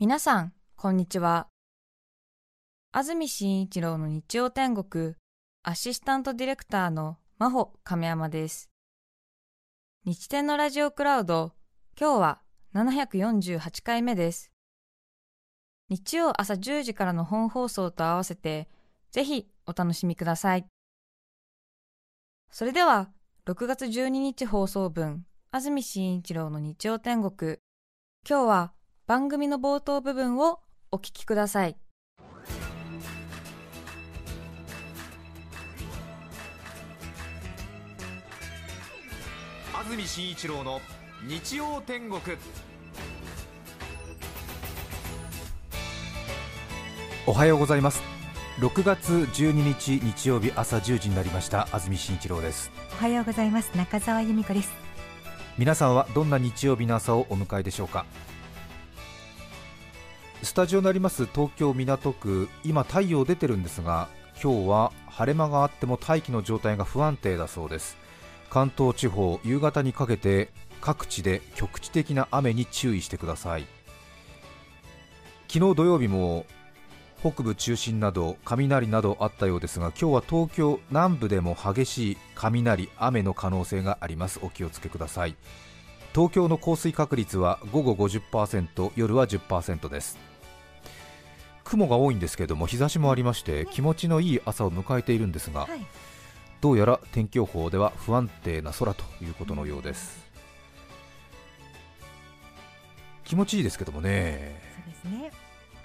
皆さん、こんにちは。安住紳一郎の日曜天国、アシスタントディレクターの真帆亀山です。日天のラジオクラウド、今日は748回目です。日曜朝10時からの本放送と合わせて、ぜひお楽しみください。それでは、6月12日放送分、安住紳一郎の日曜天国、今日は番組の冒頭部分をお聞きください。安住紳一郎の日曜天国。おはようございます。6月12日日曜日朝10時になりました。安住紳一郎です。おはようございます。中澤由美子です。皆さんはどんな日曜日の朝をお迎えでしょうか？スタジオになります東京港区今太陽出てるんですが今日は晴れ間があっても大気の状態が不安定だそうです。関東地方夕方にかけて各地で局地的な雨に注意してください。昨日土曜日も北部中心など雷などあったようですが今日は東京南部でも激しい雷雨の可能性があります。お気をつけください。東京の降水確率は午後50%夜は10%です。雲が多いんですけれども日差しもありまして気持ちのいい朝を迎えているんですが、はい、どうやら天気予報では不安定な空ということのようです、気持ちいいですけどもね。ね。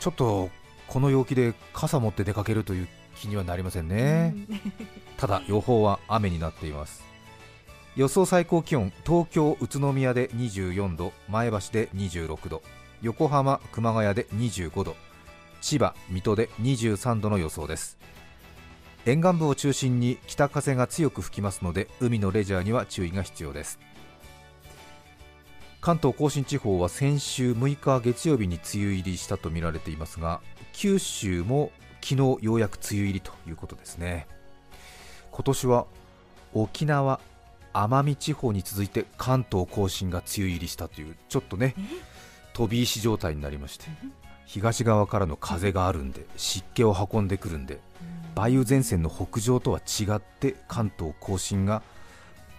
ちょっとこの陽気で傘持って出かけるという気にはなりませんね、ただ予報は雨になっています。予想最高気温東京、宇都宮で24度前橋で26度横浜、熊谷で25度千葉、水戸で23度の予想です。沿岸部を中心に北風が強く吹きますので海のレジャーには注意が必要です。関東甲信地方は先週6日月曜日に梅雨入りしたとみられていますが九州も昨日ようやく梅雨入りということですね。今年は沖縄奄美地方に続いて関東甲信が梅雨入りしたというちょっとね飛び石状態になりまして東側からの風があるんで湿気を運んでくるんで梅雨前線の北上とは違って関東甲信が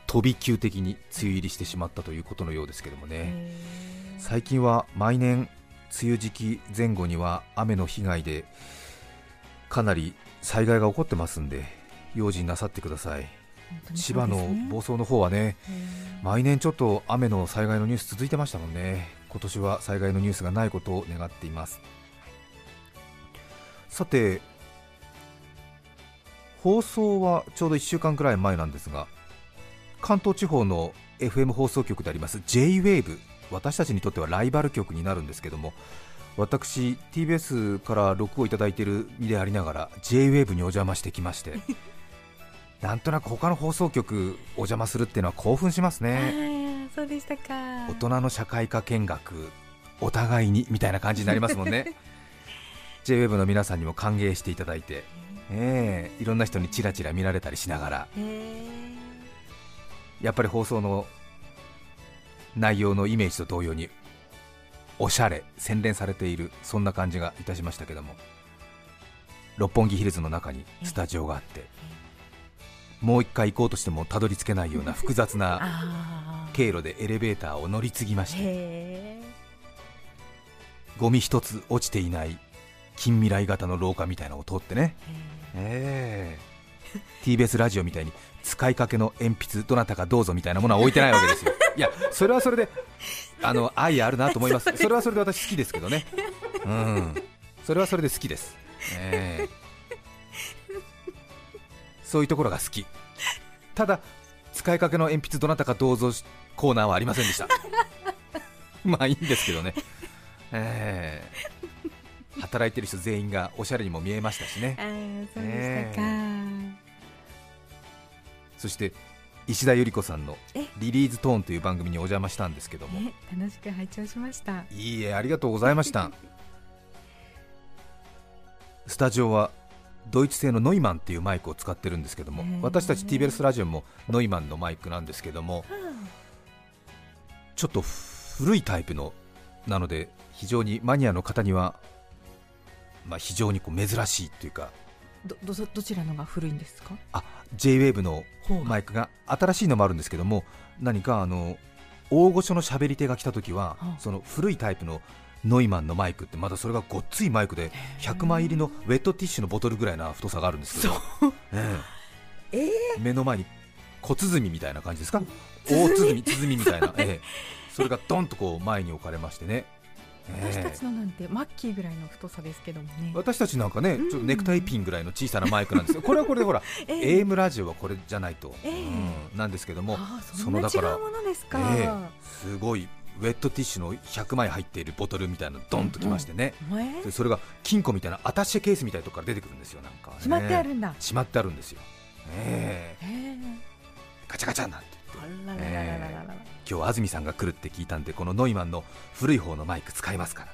飛び級的に梅雨入りしてしまったということのようですけどもね。最近は毎年梅雨時期前後には雨の被害でかなり災害が起こってますんで用心なさってください、ね、千葉の房総の方はね毎年ちょっと雨の災害のニュース続いてましたもんね今年は災害のニュースがないことを願っています。さて放送はちょうど1週間くらい前なんですが関東地方の FM 放送局であります J-WAVE 私たちにとってはライバル局になるんですけども私 TBS から録をいただいている身でありながら J-WAVE にお邪魔してきまして なんとなく他の放送局お邪魔するっていうのは興奮しますねそうでしたか。大人の社会科見学お互いにみたいな感じになりますもんね。J-WAVE の皆さんにも歓迎していただいて、えー、いろんな人にちらちら見られたりしながら。やっぱり放送の内容のイメージと同様におしゃれ洗練されているそんな感じがいたしましたけども。六本木ヒルズの中にスタジオがあってもう一回行こうとしてもたどり着けないような複雑な経路でエレベーターを乗り継ぎましてゴミ一つ落ちていない近未来型の廊下みたいなのを通ってね、え。ー、TBS ラジオみたいに使いかけの鉛筆どなたかどうぞみたいなものは置いてないわけですよ。いやそれはそれであの愛あるなと思います。それはそれで私好きですけどね。うん。それはそれで好きです、えー、そういうところが好き。ただ使いかけの鉛筆どなたかどうぞコーナーはありませんでした。まあいいんですけどね。えー、働いてる人全員がおしゃれにも見えましたしね。そうでしたか、えー。そして石田ゆり子さんのリリーズトーンという番組にお邪魔したんですけども。楽しく拝聴しました。いいえありがとうございました。スタジオはドイツ製のノイマンっていうマイクを使ってるんですけども私たち TBS ラジオもノイマンのマイクなんですけどもちょっと古いタイプのなので非常にマニアの方には、まあ、非常にこう珍しいというかどどどちらのが古いんですか？JWAVE のマイクが新しいのもあるんですけども何かあの大御所の喋り手が来た時は、はあ。その古いタイプのノイマンのマイクってまだそれがごっついマイクで100枚入りのウェットティッシュのボトルぐらいな太さがあるんですけど、ええ。目の前に小鼓みたいな感じですか？大鼓鼓みたいな、ええ。それがドンとこう前に置かれましてね、ええ。私たちのなんてマッキーぐらいの太さですけどもね。私たちなんかね、うん。ちょっとネクタイピンぐらいの小さなマイクなんです。よ、これはこれでほら、え AM ラジオはこれじゃないと、ええ。うん。なんですけども、そそんな違のだからうものですか、ええ。すごいウェットティッシュの100枚入っているボトルみたいなのドンときましてね、うん。え。ー、それが金庫みたいなアタッシェケースみたいなところから出てくるんですよなんか、ね、しまってあるんだ。しまってあるんですよ、え。ー、え。ー、ガチャガチャなんて、今日安住さんが来るって聞いたんでこのノイマンの古い方のマイク使いますから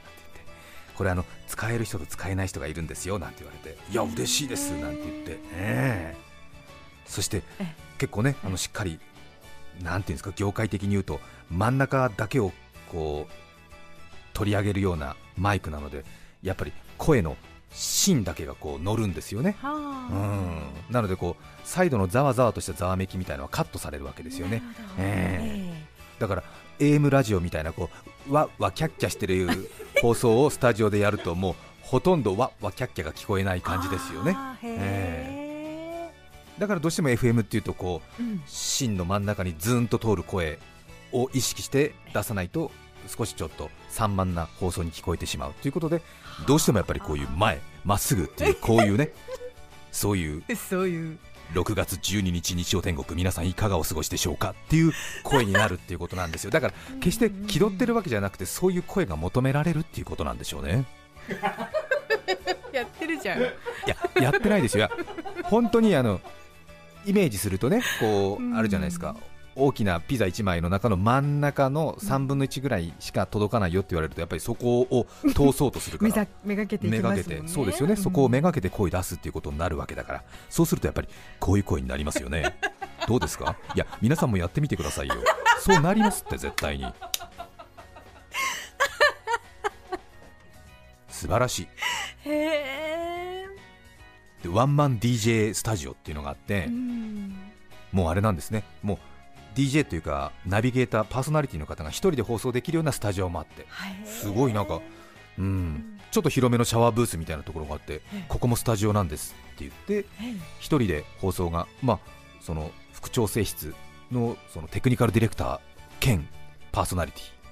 これあの使える人と使えない人がいるんですよなんて言われていや嬉しいですなんて言って、えー、そして結構ねあのしっかりなんていうんですか業界的に言うと真ん中だけをこう取り上げるようなマイクなので、やっぱり声の芯だけがこう乗るんですよね。うはあ。ん。なのでこうサイドのざわざわとしたざわめきみたいなのはカットされるわけですよね。えだから AM ラジオみたいなこうわわキャッキャしてる 放送をスタジオでやるともうほとんどわわキャッキャが聞こえない感じですよね。あーだからどうしても FM っていうとこううん。芯の真ん中にズーンと通る声を意識して出さないと少しちょっと散漫な放送に聞こえてしまうということでどうしてもやっぱりこういう前まっすぐっていうこういうねそういうそういう。6月12日日曜天国皆さんいかがお過ごしでしょうかっていう声になるっていうことなんですよ。だから決して気取ってるわけじゃなくてそういう声が求められるっていうことなんでしょうね。やってるじゃん。いややってないですよ。本当にあのイメージするとねこうん。うあるじゃないですか大きなピザ1枚の中の真ん中の3分の1ぐらいしか届かないよって言われるとやっぱりそこを通そうとするか 目らざめがけてそうですよね、そこをめがけて声出すっていうことになるわけだからそうするとやっぱりこういう声になりますよね。どうですか？いや皆さんもやってみてくださいよ。そうなりますって絶対に。素晴らしい。へえ。でワンマン DJ スタジオっていうのがあって、うん。もうあれなんですね。もう DJ というかナビゲーターパーソナリティの方が一人で放送できるようなスタジオもあってすごいなんかうん。ちょっと広めのシャワーブースみたいなところがあってここもスタジオなんですって言って一人で放送が、まあ、その副調整室のそのテクニカルディレクター兼パーソナリティ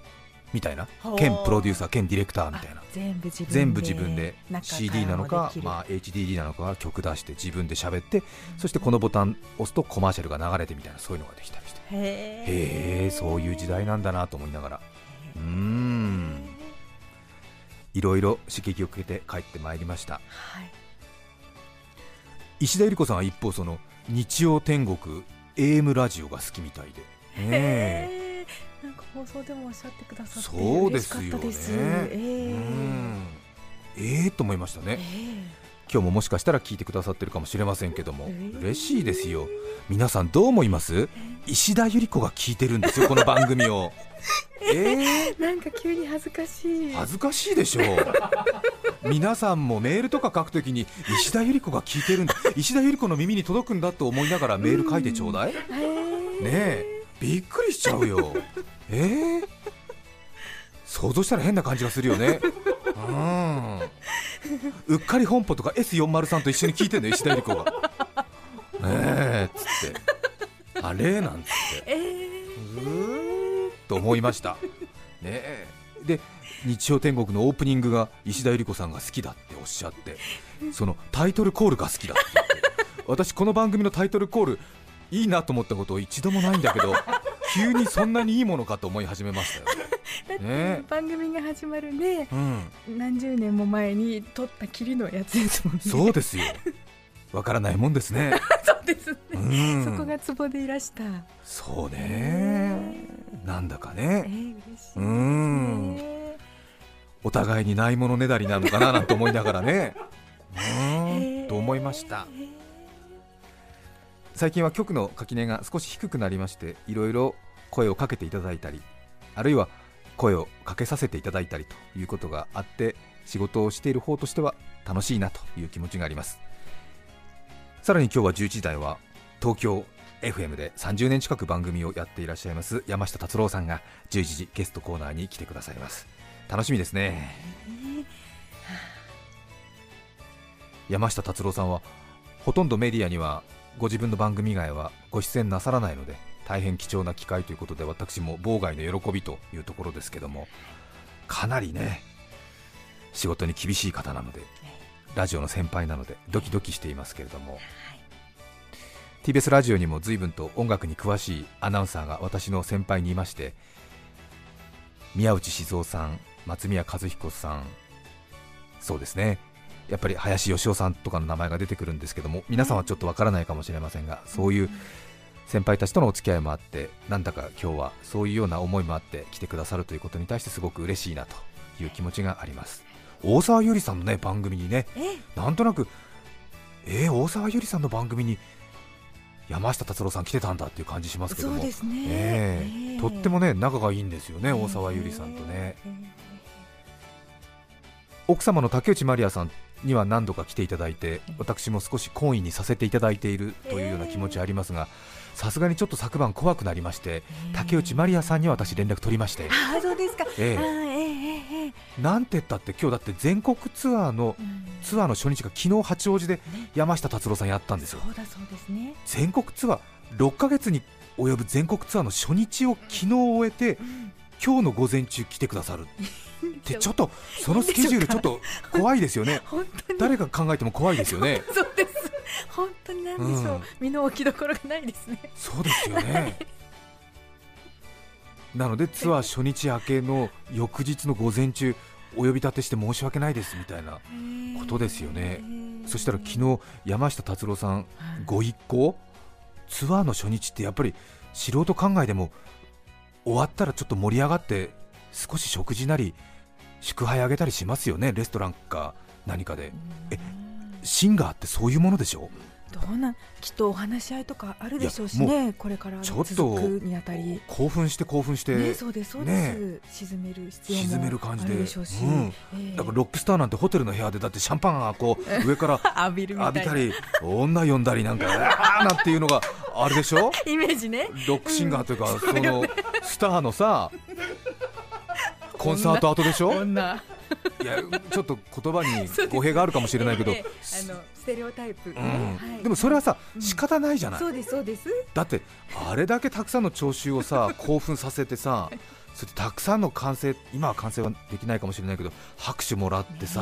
みたいな。兼プロデューサー兼ディレクターみたいな。あ全部自分で全部自分で中から CD なのかまあ、HDD なのか曲出して自分で喋ってそしてこのボタン押すとコマーシャルが流れてみたいなそういうのができたりして。へへえそういう時代なんだなと思いながら。うー。ん。いろいろ刺激を受けて帰ってまいりました。はい。石田ゆり子さんは一方その日曜天国 AM ラジオが好きみたいで、ねえなんか放送でもおっしゃってくださってそうですよね。嬉しかったです。えうーん。ええ。と思いましたね。え今日ももしかしたら聞いてくださってるかもしれませんけども、えー嬉しいですよ。皆さんどう思います？石田ゆり子が聞いてるんですよこの番組を。えーーなんか急に恥ずかしい。恥ずかしいでしょう。皆さんもメールとか書くときに石田ゆり子が聞いてるんだ。石田ゆり子の耳に届くんだと思いながらメール書いてちょうだい、ねへーえ。びっくりしちゃうよえー、想像したら変な感じがするよね。うん。うっかり本舗とか S403 と一緒に聞いてんの石田ゆり子が。ねえっつって。あれ？なんつって。えうーと思いました。ねえ。で日曜天国のオープニングが石田ゆり子さんが好きだっておっしゃってそのタイトルコールが好きだって言って。私この番組のタイトルコールいいなと思ったこと一度もないんだけど急にそんなにいいものかと思い始めましたよ、だってね。番組が始まるねうん、何十年も前に撮ったきりのやつですもんね。そうですよ。わからないもんですね、そうですね。うん、そこがツボでいらした。そうね。なんだかえー、ね嬉しいお互いにないものねだりなのかななんて思いながらね。うん。と思いました最近は局の垣根が少し低くなりましていろいろ声をかけていただいたりあるいは声をかけさせていただいたりということがあって仕事をしている方としては楽しいなという気持ちがあります。さらに今日は11時台は東京 FM で30年近く番組をやっていらっしゃいます山下達郎さんが11時ゲストコーナーに来てくださいます。楽しみですね。山下達郎さんはほとんどメディアにはご自分の番組以外はご出演なさらないので大変貴重な機会ということで私も妨害の喜びというところですけどもかなりね仕事に厳しい方なのでラジオの先輩なのでドキドキしていますけれども。TBS ラジオにも随分と音楽に詳しいアナウンサーが私の先輩にいまして宮内静雄さん松宮和彦さんそうですねやっぱり林芳雄さんとかの名前が出てくるんですけども皆さんはちょっとわからないかもしれませんがそういう先輩たちとのお付き合いもあってなんだか今日はそういうような思いもあって来てくださるということに対してすごく嬉しいなという気持ちがあります。大沢ゆりさんのね番組にねなんとなくえー、大沢ゆりさんの番組に山下達郎さん来てたんだっていう感じしますけども。えとってもね仲がいいんですよね、えー大沢ゆりさんとね、えー奥様の竹内まりやさんには何度か来ていただいて私も少し懇意にさせていただいているというような気持ちありますがさすがにちょっと昨晩怖くなりまして竹内まりやさんには私連絡取りまして。ああそうですか、えーなんて言ったって今日だって全国ツアーのうん。ツアーの初日が昨日八王子で山下達郎さんやったんですよ。そうだそうですね、全国ツアー6ヶ月に及ぶ全国ツアーの初日を昨日終えてうん。今日の午前中来てくださる ってちょっとそのスケジュールちょっと怖いですよね。本当に。誰が考えても怖いですよね。そうです。本当になんでしょう、うん。身の置きどころがないですね。そうですよね。なのでツアー初日明けの翌日の午前中お呼び立てして申し訳ないですみたいなことですよね。そしたら昨日山下達郎さんご一行ツアーの初日ってやっぱり素人考えでも終わったらちょっと盛り上がって少し食事なり祝杯あげたりしますよねレストランか何かで。えシンガーってそういうものでしょ？どうなんきっとお話し合いとかあるでしょうしねこれからちょっと続くにあたり。興奮して興奮して、ねそうですそうです、沈める必要も沈める感じで。あるでしょうし、うん。ええ。だからロックスターなんてホテルの部屋でだってシャンパンがこう 上から浴びるみたいな。浴びたり女呼んだりなんかあーなんていうのがあれでしょ？イメージね。ロックシンガーというか、そのスターのさコンサート後でしょ？女。いやちょっと言葉に 語弊があるかもしれないけど、ええあのステレオタイプ、うん。はい。でもそれはさうん。仕方ないじゃない、そうですそうです。だってあれだけたくさんの聴衆をさ 興奮させてさそしてたくさんの歓声今は歓声はできないかもしれないけど拍手もらってさ、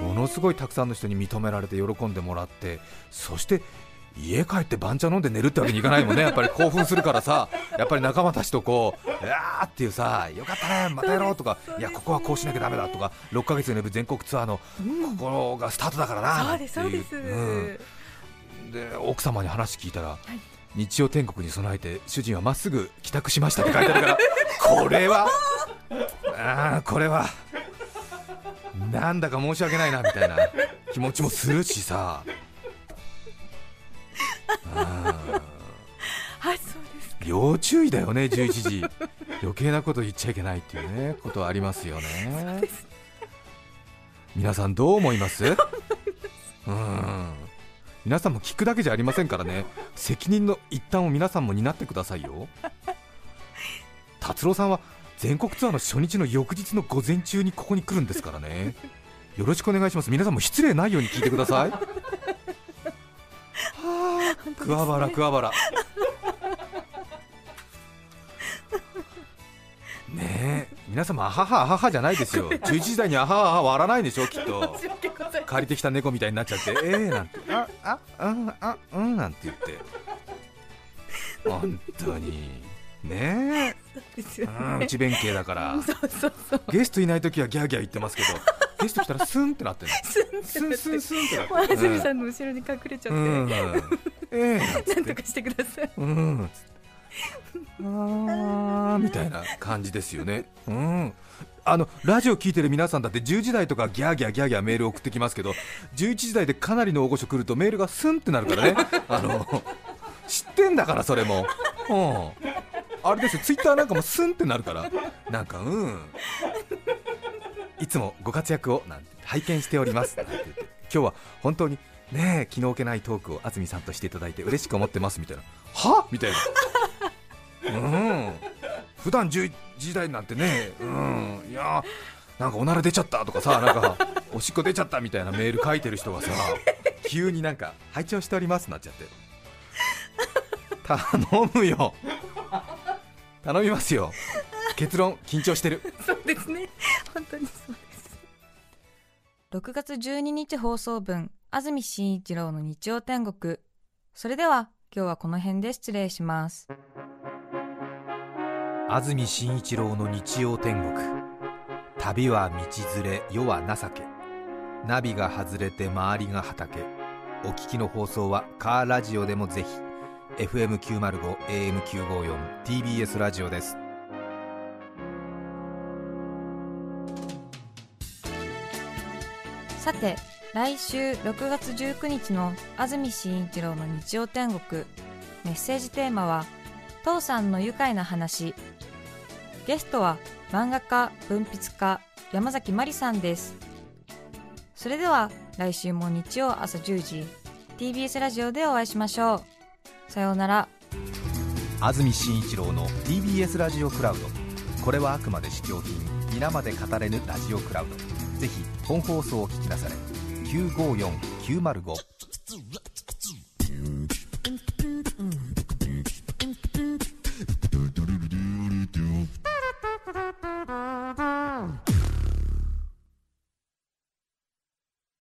ものすごいたくさんの人に認められて喜んでもらってそして家帰って番茶飲んで寝るってわけにいかないもんねやっぱり興奮するからさやっぱり仲間たちとこううわーっていうさよかったねまたやろうとかいやここはこうしなきゃだめだとか6ヶ月に及ぶ全国ツアーのうん。ここがスタートだからなそうですそうです、う。ん。で奥様に話聞いたら、日曜天国に備えて主人はまっすぐ帰宅しましたって書いてあるからこれはあーこれはなんだか申し訳ないなみたいな気持ちもするしさ。あはいそうですー要注意だよね11時。余計なこと言っちゃいけないっていうねことはありますよね。皆さんどう思います？うん。皆さんも聞くだけじゃありませんからね。責任の一端を皆さんも担ってくださいよ。達郎さんは全国ツアーの初日の翌日の午前中にここに来るんですからね。よろしくお願いします。皆さんも失礼ないように聞いてください。はあ桑原桑原。ねえ皆様あははあははじゃないですよ。11時台にあはは割らないでしょきっと。借りてきた猫みたいになっちゃって、えーなんて、あ、あ、うん、あ、うんなんて言って、本当に、ねえ、ようん、ね内弁慶だから、そうそうそう。ゲストいないときはギャーギャー言ってますけど、ゲスト来たらスンってなってるスンスンスンってなって安住るさんの後ろに隠れちゃって、なんとかしてください。うん、あーみたいな感じですよね。うん。あのラジオ聞いてる皆さんだって10時台とかギャーギャーギャーギャーメール送ってきますけど11時台でかなりの大御所来るとメールがスンってなるからね。あの知ってんだからそれも、うん、あれですよ。ツイッターなんかもスンってなるから。なんかうんいつもご活躍をなんて拝見しております。なんて言って今日は本当にねえ気の置けないトークを安住さんとしていただいて嬉しく思ってますみたいな。は？みたいな。うん。普段11時台なんてねうん。いやなんかおなら出ちゃったとかさなんかおしっこ出ちゃったみたいなメール書いてる人がさ急になんか拝聴しておりますなっちゃって。頼むよ。頼みますよ。結論緊張してる。そうですね本当にそうです。6月12日放送分安住紳一郎の日曜天国。それでは今日はこの辺で失礼します。安住紳一郎の日曜天国。旅は道連れ世は情け。ナビが外れて周りが畑。お聞きの放送はカーラジオでもぜひ。FM905 AM954 TBS ラジオです。さて来週6月19日の安住紳一郎の日曜天国。メッセージテーマは「父さんの愉快な話」ゲストは漫画家文筆家山崎まりさんです。それでは来週も日曜朝10時 TBS ラジオでお会いしましょう。さようなら。安住紳一郎の TBS ラジオクラウド。これはあくまで試供品。皆まで語れぬラジオクラウド。ぜひ本放送を聞きなされ954-905